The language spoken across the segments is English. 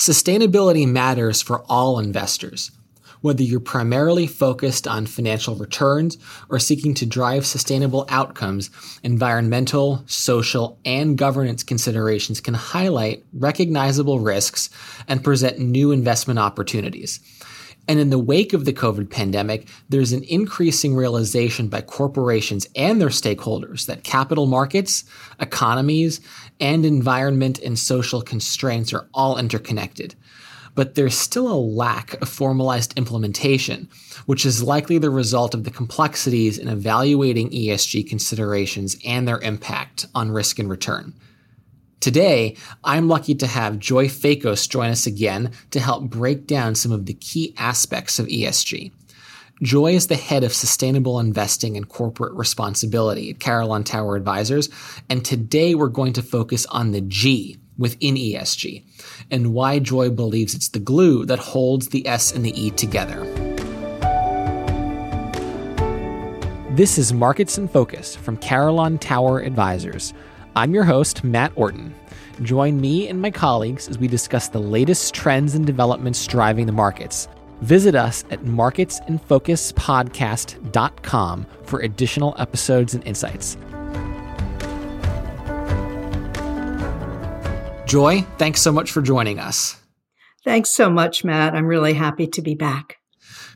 Sustainability matters for all investors. Whether you're primarily focused on financial returns or seeking to drive sustainable outcomes, environmental, social, and governance considerations can highlight recognizable risks and present new investment opportunities. And in the wake of the COVID pandemic, there's an increasing realization by corporations and their stakeholders that capital markets, economies, and environment and social constraints are all interconnected. But there's still a lack of formalized implementation, which is likely the result of the complexities in evaluating ESG considerations and their impact on risk and return. Today, I'm lucky to have Joy Fakos join us again to help break down some of the key aspects of ESG. Joy is the head of sustainable investing and corporate responsibility at Carillon Tower Advisors, and today we're going to focus on the G within ESG and why Joy believes it's the glue that holds the S and the E together. This is Markets in Focus from Carillon Tower Advisors. I'm your host, Matt Orton. Join me and my colleagues as we discuss the latest trends and developments driving the markets. Visit us at marketsinfocuspodcast.com for additional episodes and insights. Joy, thanks so much for joining us. Thanks so much, Matt. I'm really happy to be back.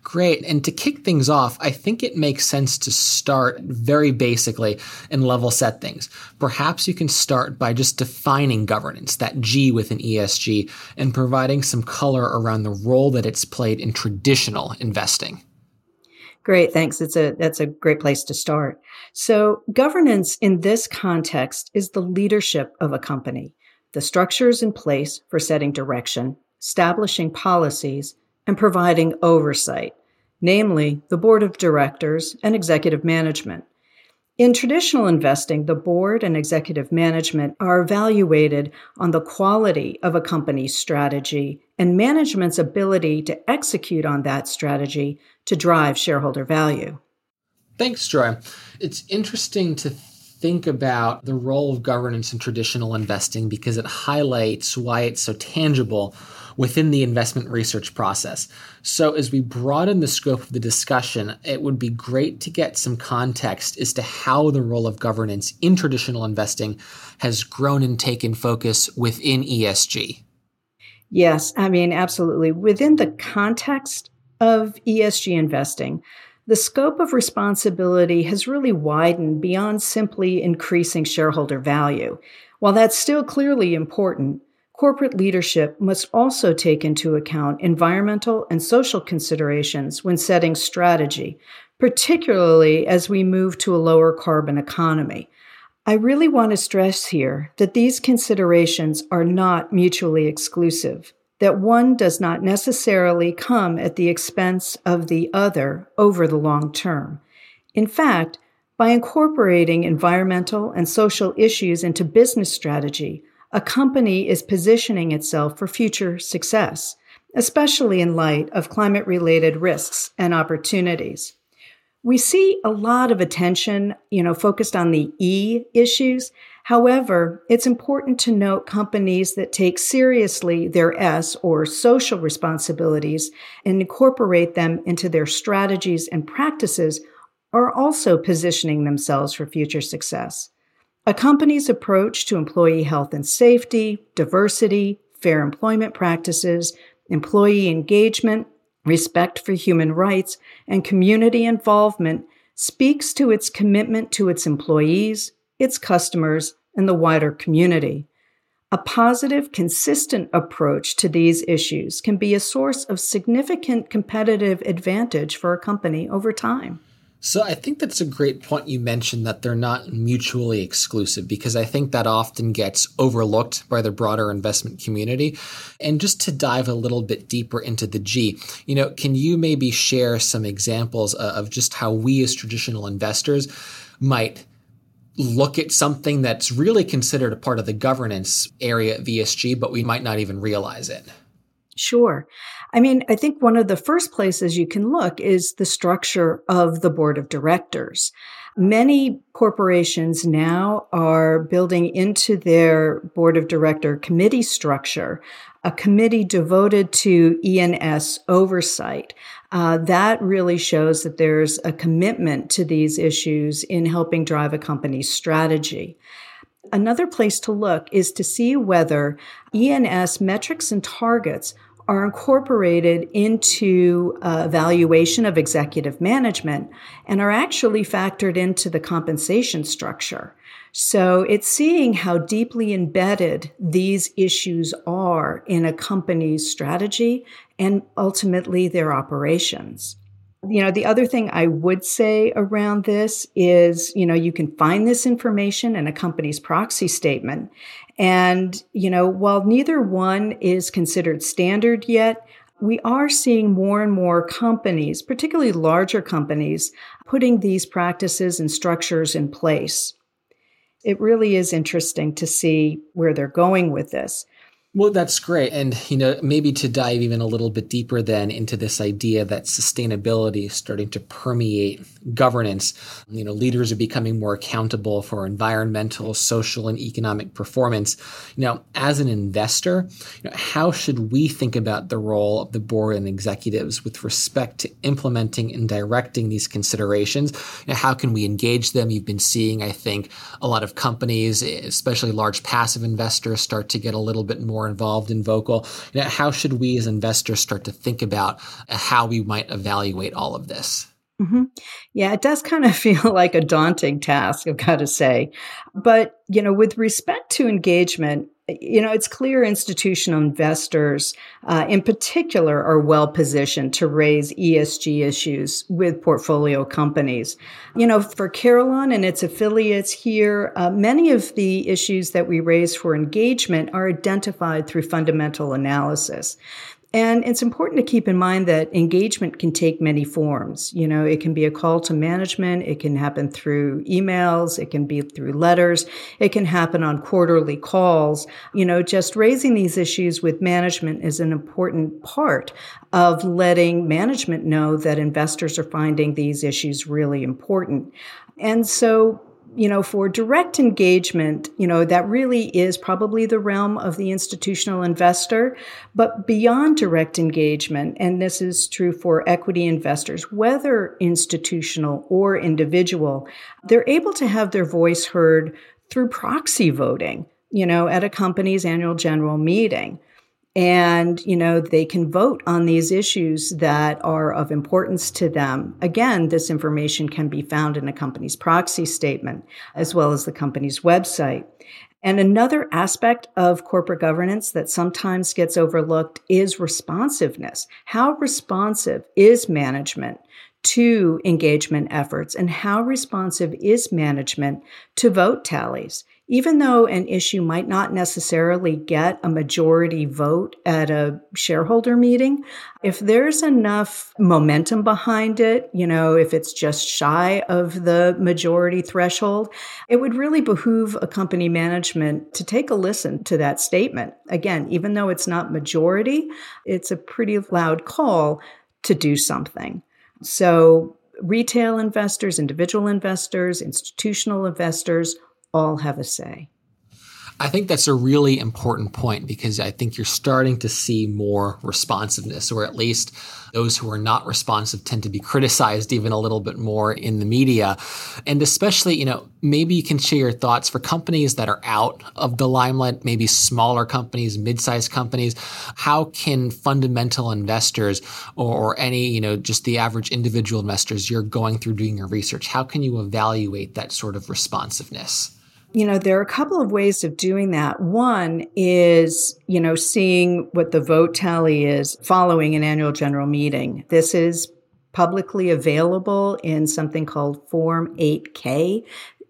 Great. And to kick things off, I think it makes sense to start very basically and level set things. Perhaps you can start by just defining governance, that G within ESG, and providing some color around the role that it's played in traditional investing. Great, thanks. It's a that's a great place to start. So, governance in this context is the leadership of a company, the structures in place for setting direction, establishing policies, and providing oversight, namely the board of directors and executive management. In traditional investing, the board and executive management are evaluated on the quality of a company's strategy and management's ability to execute on that strategy to drive shareholder value. Thanks, Joy. It's interesting to think about the role of governance in traditional investing because it highlights why it's so tangible within the investment research process. So, as we broaden the scope of the discussion, it would be great to get some context as to how the role of governance in traditional investing has grown and taken focus within ESG. Yes, I mean, absolutely. Within the context of ESG investing, the scope of responsibility has really widened beyond simply increasing shareholder value. While that's still clearly important, Corporate leadership must also take into account environmental and social considerations when setting strategy, particularly as we move to a lower carbon economy. I really want to stress here that these considerations are not mutually exclusive, that one does not necessarily come at the expense of the other over the long term. In fact, by incorporating environmental and social issues into business strategy, a company is positioning itself for future success, especially in light of climate related risks and opportunities. We see a lot of attention, you know, focused on the E issues. However, it's important to note companies that take seriously their S or social responsibilities and incorporate them into their strategies and practices are also positioning themselves for future success. A company's approach to employee health and safety, diversity, fair employment practices, employee engagement, respect for human rights, and community involvement speaks to its commitment to its employees, its customers, and the wider community. A positive, consistent approach to these issues can be a source of significant competitive advantage for a company over time. So I think that's a great point you mentioned that they're not mutually exclusive because I think that often gets overlooked by the broader investment community. And just to dive a little bit deeper into the G, you know, can you maybe share some examples of just how we as traditional investors might look at something that's really considered a part of the governance area at ESG, but we might not even realize it? Sure. I mean, I think one of the first places you can look is the structure of the board of directors. Many corporations now are building into their board of director committee structure a committee devoted to E&S oversight. Uh, that really shows that there's a commitment to these issues in helping drive a company's strategy. Another place to look is to see whether E&S metrics and targets are incorporated into uh, evaluation of executive management and are actually factored into the compensation structure. So it's seeing how deeply embedded these issues are in a company's strategy and ultimately their operations. You know, the other thing I would say around this is, you know, you can find this information in a company's proxy statement. And, you know, while neither one is considered standard yet, we are seeing more and more companies, particularly larger companies, putting these practices and structures in place. It really is interesting to see where they're going with this. Well, that's great. And, you know, maybe to dive even a little bit deeper then into this idea that sustainability is starting to permeate governance. You know, leaders are becoming more accountable for environmental, social, and economic performance. Know, as an investor, you know, how should we think about the role of the board and executives with respect to implementing and directing these considerations? You know, how can we engage them? You've been seeing, I think, a lot of companies, especially large passive investors, start to get a little bit more more involved in vocal. You know, how should we as investors start to think about how we might evaluate all of this? Mm-hmm. Yeah, it does kind of feel like a daunting task, I've got to say. But, you know, with respect to engagement, you know, it's clear institutional investors, uh, in particular, are well positioned to raise ESG issues with portfolio companies. You know, for Carillon and its affiliates here, uh, many of the issues that we raise for engagement are identified through fundamental analysis. And it's important to keep in mind that engagement can take many forms. You know, it can be a call to management. It can happen through emails. It can be through letters. It can happen on quarterly calls. You know, just raising these issues with management is an important part of letting management know that investors are finding these issues really important. And so you know, for direct engagement, you know, that really is probably the realm of the institutional investor. But beyond direct engagement, and this is true for equity investors, whether institutional or individual, they're able to have their voice heard through proxy voting, you know, at a company's annual general meeting and you know they can vote on these issues that are of importance to them. Again this information can be found in a company's proxy statement as well as the company's website. And another aspect of corporate governance that sometimes gets overlooked is responsiveness. How responsive is management to engagement efforts and how responsive is management to vote tallies even though an issue might not necessarily get a majority vote at a shareholder meeting, if there's enough momentum behind it, you know, if it's just shy of the majority threshold, it would really behoove a company management to take a listen to that statement. Again, even though it's not majority, it's a pretty loud call to do something. So, retail investors, individual investors, institutional investors, all have a say. I think that's a really important point because I think you're starting to see more responsiveness, or at least those who are not responsive tend to be criticized even a little bit more in the media. And especially, you know, maybe you can share your thoughts for companies that are out of the limelight, maybe smaller companies, mid-sized companies. How can fundamental investors or, any, you know, just the average individual investors you're going through doing your research, how can you evaluate that sort of responsiveness? You know, there are a couple of ways of doing that. One is, you know, seeing what the vote tally is following an annual general meeting. This is publicly available in something called Form 8K.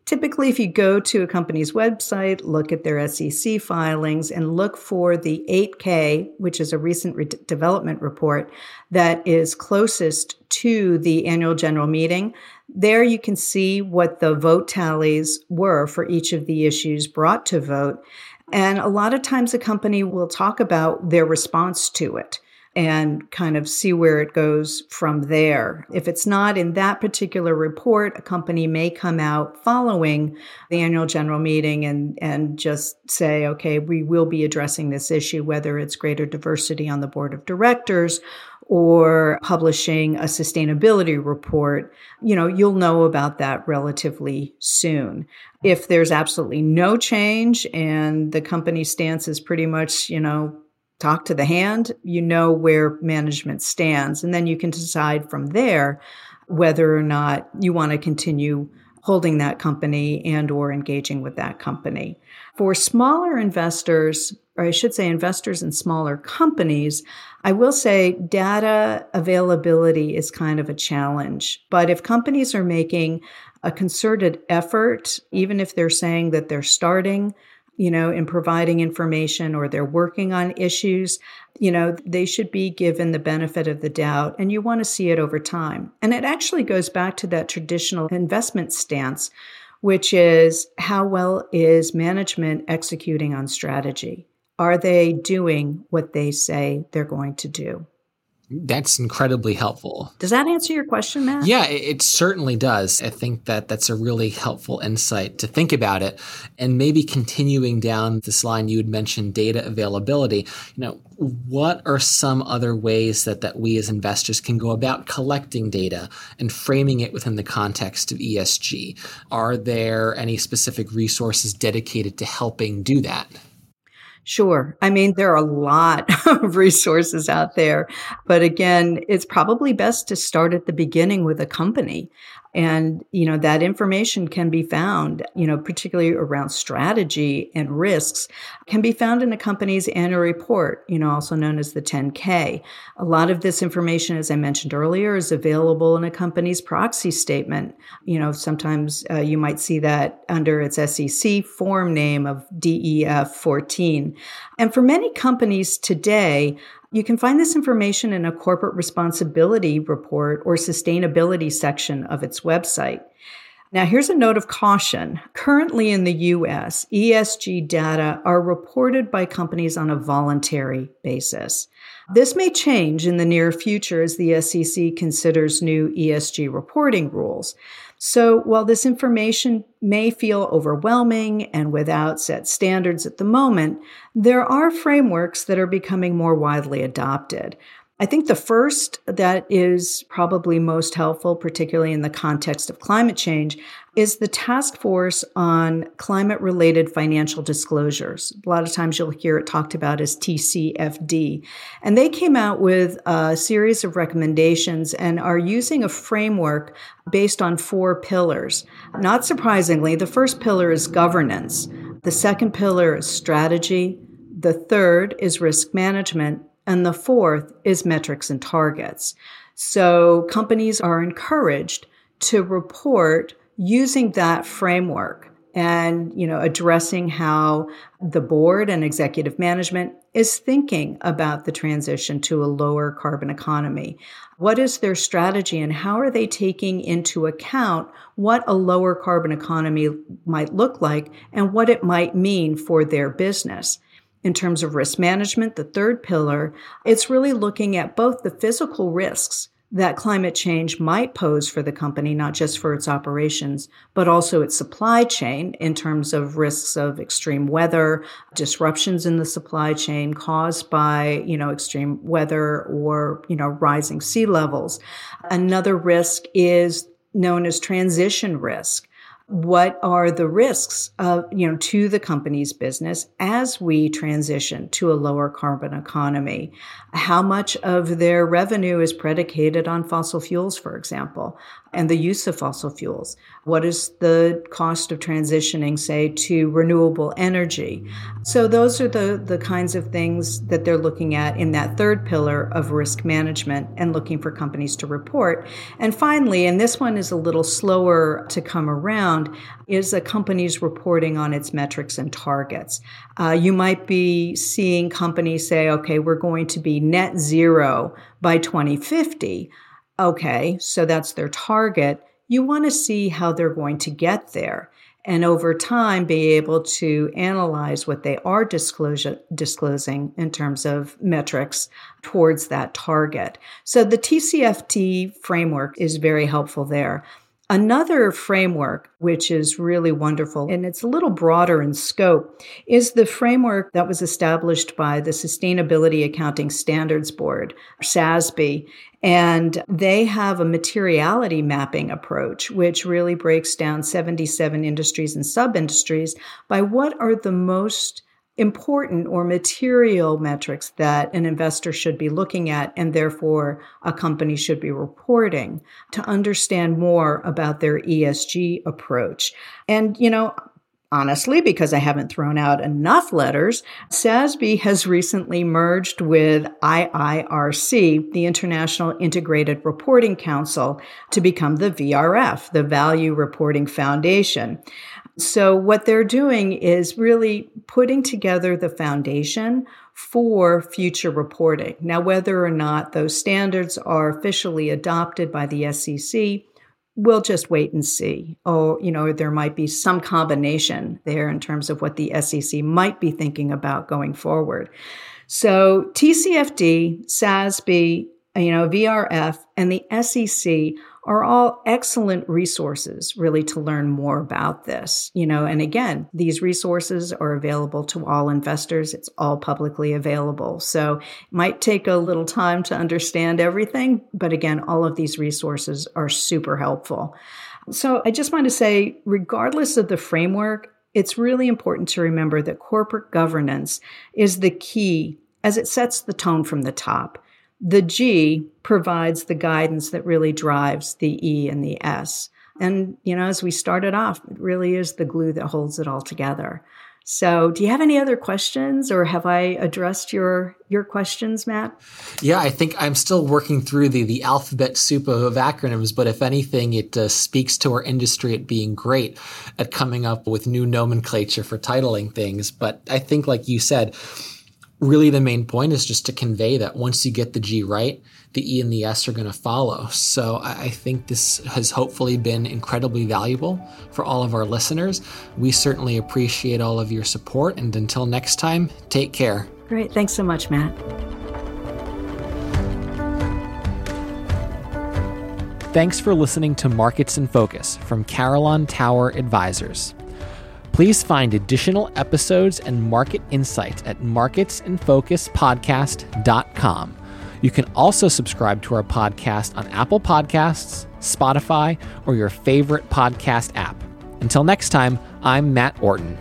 Typically, if you go to a company's website, look at their SEC filings, and look for the 8K, which is a recent re- development report that is closest to the annual general meeting, there you can see what the vote tallies were for each of the issues brought to vote. And a lot of times a company will talk about their response to it. And kind of see where it goes from there. If it's not in that particular report, a company may come out following the annual general meeting and, and just say, okay, we will be addressing this issue, whether it's greater diversity on the board of directors or publishing a sustainability report, you know, you'll know about that relatively soon. If there's absolutely no change and the company stance is pretty much, you know, talk to the hand, you know where management stands. And then you can decide from there whether or not you want to continue holding that company and or engaging with that company. For smaller investors, or I should say investors in smaller companies, I will say data availability is kind of a challenge. But if companies are making a concerted effort, even if they're saying that they're starting, you know, in providing information or they're working on issues, you know, they should be given the benefit of the doubt and you want to see it over time. And it actually goes back to that traditional investment stance, which is how well is management executing on strategy? Are they doing what they say they're going to do? That's incredibly helpful. Does that answer your question, Matt? Yeah, it, certainly does. I think that that's a really helpful insight to think about it. And maybe continuing down this line, you had mentioned data availability. You know, what are some other ways that, that we as investors can go about collecting data and framing it within the context of ESG? Are there any specific resources dedicated to helping do that? Sure. I mean, there are a lot of resources out there, but again, it's probably best to start at the beginning with a company. And, you know, that information can be found, you know, particularly around strategy and risks can be found in a company's annual report, you know, also known as the 10K. A lot of this information, as I mentioned earlier, is available in a company's proxy statement. You know, sometimes uh, you might see that under its SEC form name of DEF 14. And for many companies today, you can find this information in a corporate responsibility report or sustainability section of its website. Now, here's a note of caution. Currently in the US, ESG data are reported by companies on a voluntary basis. This may change in the near future as the SEC considers new ESG reporting rules. So while this information may feel overwhelming and without set standards at the moment, there are frameworks that are becoming more widely adopted. I think the first that is probably most helpful, particularly in the context of climate change, is the Task Force on Climate Related Financial Disclosures. A lot of times you'll hear it talked about as TCFD. And they came out with a series of recommendations and are using a framework based on four pillars. Not surprisingly, the first pillar is governance, the second pillar is strategy, the third is risk management, and the fourth is metrics and targets. So companies are encouraged to report using that framework and you know addressing how the board and executive management is thinking about the transition to a lower carbon economy. What is their strategy and how are they taking into account what a lower carbon economy might look like and what it might mean for their business? In terms of risk management, the third pillar, it's really looking at both the physical risks that climate change might pose for the company, not just for its operations, but also its supply chain in terms of risks of extreme weather, disruptions in the supply chain caused by, you know, extreme weather or, you know, rising sea levels. Another risk is known as transition risk what are the risks of, you know, to the company's business as we transition to a lower carbon economy? How much of their revenue is predicated on fossil fuels, for example, and the use of fossil fuels? What is the cost of transitioning, say, to renewable energy? So those are the, the kinds of things that they're looking at in that third pillar of risk management and looking for companies to report. And finally, and this one is a little slower to come around, is a company's reporting on its metrics and targets. Uh, you might be seeing companies say, okay, we're going to be net zero by 2050. Okay, so that's their target. You want to see how they're going to get there. and over time be able to analyze what they are disclosing in terms of metrics towards that target. So the TCFD framework is very helpful there. Another framework, which is really wonderful and it's a little broader in scope, is the framework that was established by the Sustainability Accounting Standards Board, SASB. And they have a materiality mapping approach, which really breaks down 77 industries and sub industries by what are the most important or material metrics that an investor should be looking at and therefore a company should be reporting to understand more about their ESG approach. And, you know, honestly, because I haven't thrown out enough letters, SASB has recently merged with IIRC, the International Integrated Reporting Council, to become the VRF, the Value Reporting Foundation. So what they're doing is really putting together the foundation for future reporting. Now, whether or not those standards are officially adopted by the SEC, we'll just wait and see. Or, you know, there might be some combination there in terms of what the SEC might be thinking about going forward. So TCFD, SASB, you know, VRF, and the SEC are all excellent resources really to learn more about this. You know, and again, these resources are available to all investors. It's all publicly available. So it might take a little time to understand everything, but again, all of these resources are super helpful. So I just want to say, regardless of the framework, it's really important to remember that corporate governance is the key as it sets the tone from the top. The G provides the guidance that really drives the E and the S. And, you know, as we started off, it really is the glue that holds it all together. So, do you have any other questions or have I addressed your your questions, Matt? Yeah, I think I'm still working through the the alphabet soup of acronyms, but if anything it uh, speaks to our industry at being great at coming up with new nomenclature for titling things, but I think like you said, really the main point is just to convey that once you get the G right, the E and the S are going to follow. So I think this has hopefully been incredibly valuable for all of our listeners. We certainly appreciate all of your support. And until next time, take care. Great. Thanks so much, Matt. Thanks for listening to Markets in Focus from Carillon Tower Advisors. Please find additional episodes and market insights at marketsinfocuspodcast.com. You can also subscribe to our podcast on Apple Podcasts, Spotify, or your favorite podcast app. Until next time, I'm Matt Orton.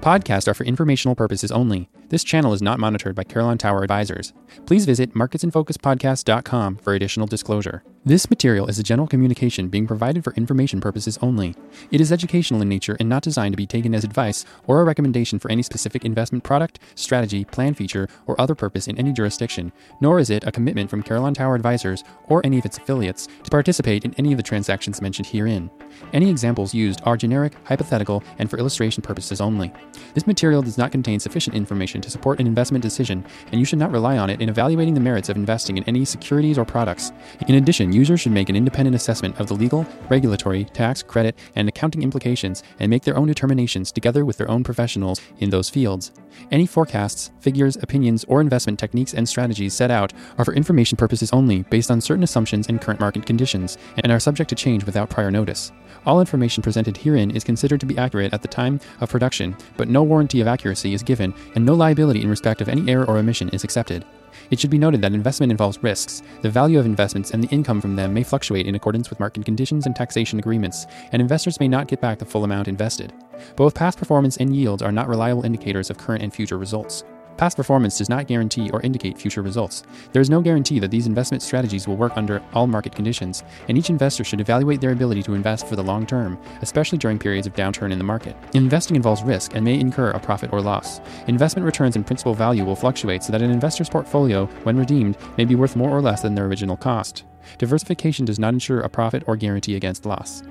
Podcasts are for informational purposes only. This channel is not monitored by Carillon Tower Advisors. Please visit marketsinfocuspodcast.com for additional disclosure. This material is a general communication being provided for information purposes only. It is educational in nature and not designed to be taken as advice or a recommendation for any specific investment product, strategy, plan feature, or other purpose in any jurisdiction, nor is it a commitment from Carillon Tower Advisors or any of its affiliates to participate in any of the transactions mentioned herein. Any examples used are generic, hypothetical, and for illustration purposes only. This material does not contain sufficient information to support an investment decision, and you should not rely on it in evaluating the merits of investing in any securities or products. In addition, users should make an independent assessment of the legal, regulatory, tax, credit, and accounting implications and make their own determinations together with their own professionals in those fields. Any forecasts, figures, opinions, or investment techniques and strategies set out are for information purposes only based on certain assumptions and current market conditions and are subject to change without prior notice. All information presented herein is considered to be accurate at the time of production, but no warranty of accuracy is given and no liability in respect of any error or omission is accepted. It should be noted that investment involves risks. The value of investments and the income from them may fluctuate in accordance with market conditions and taxation agreements, and investors may not get back the full amount invested. Both past performance and yields are not reliable indicators of current and future results. Past performance does not guarantee or indicate future results. There is no guarantee that these investment strategies will work under all market conditions, and each investor should evaluate their ability to invest for the long term, especially during periods of downturn in the market. Investing involves risk and may incur a profit or loss. Investment returns and principal value will fluctuate so that an investor's portfolio, when redeemed, may be worth more or less than their original cost. Diversification does not ensure a profit or guarantee against loss.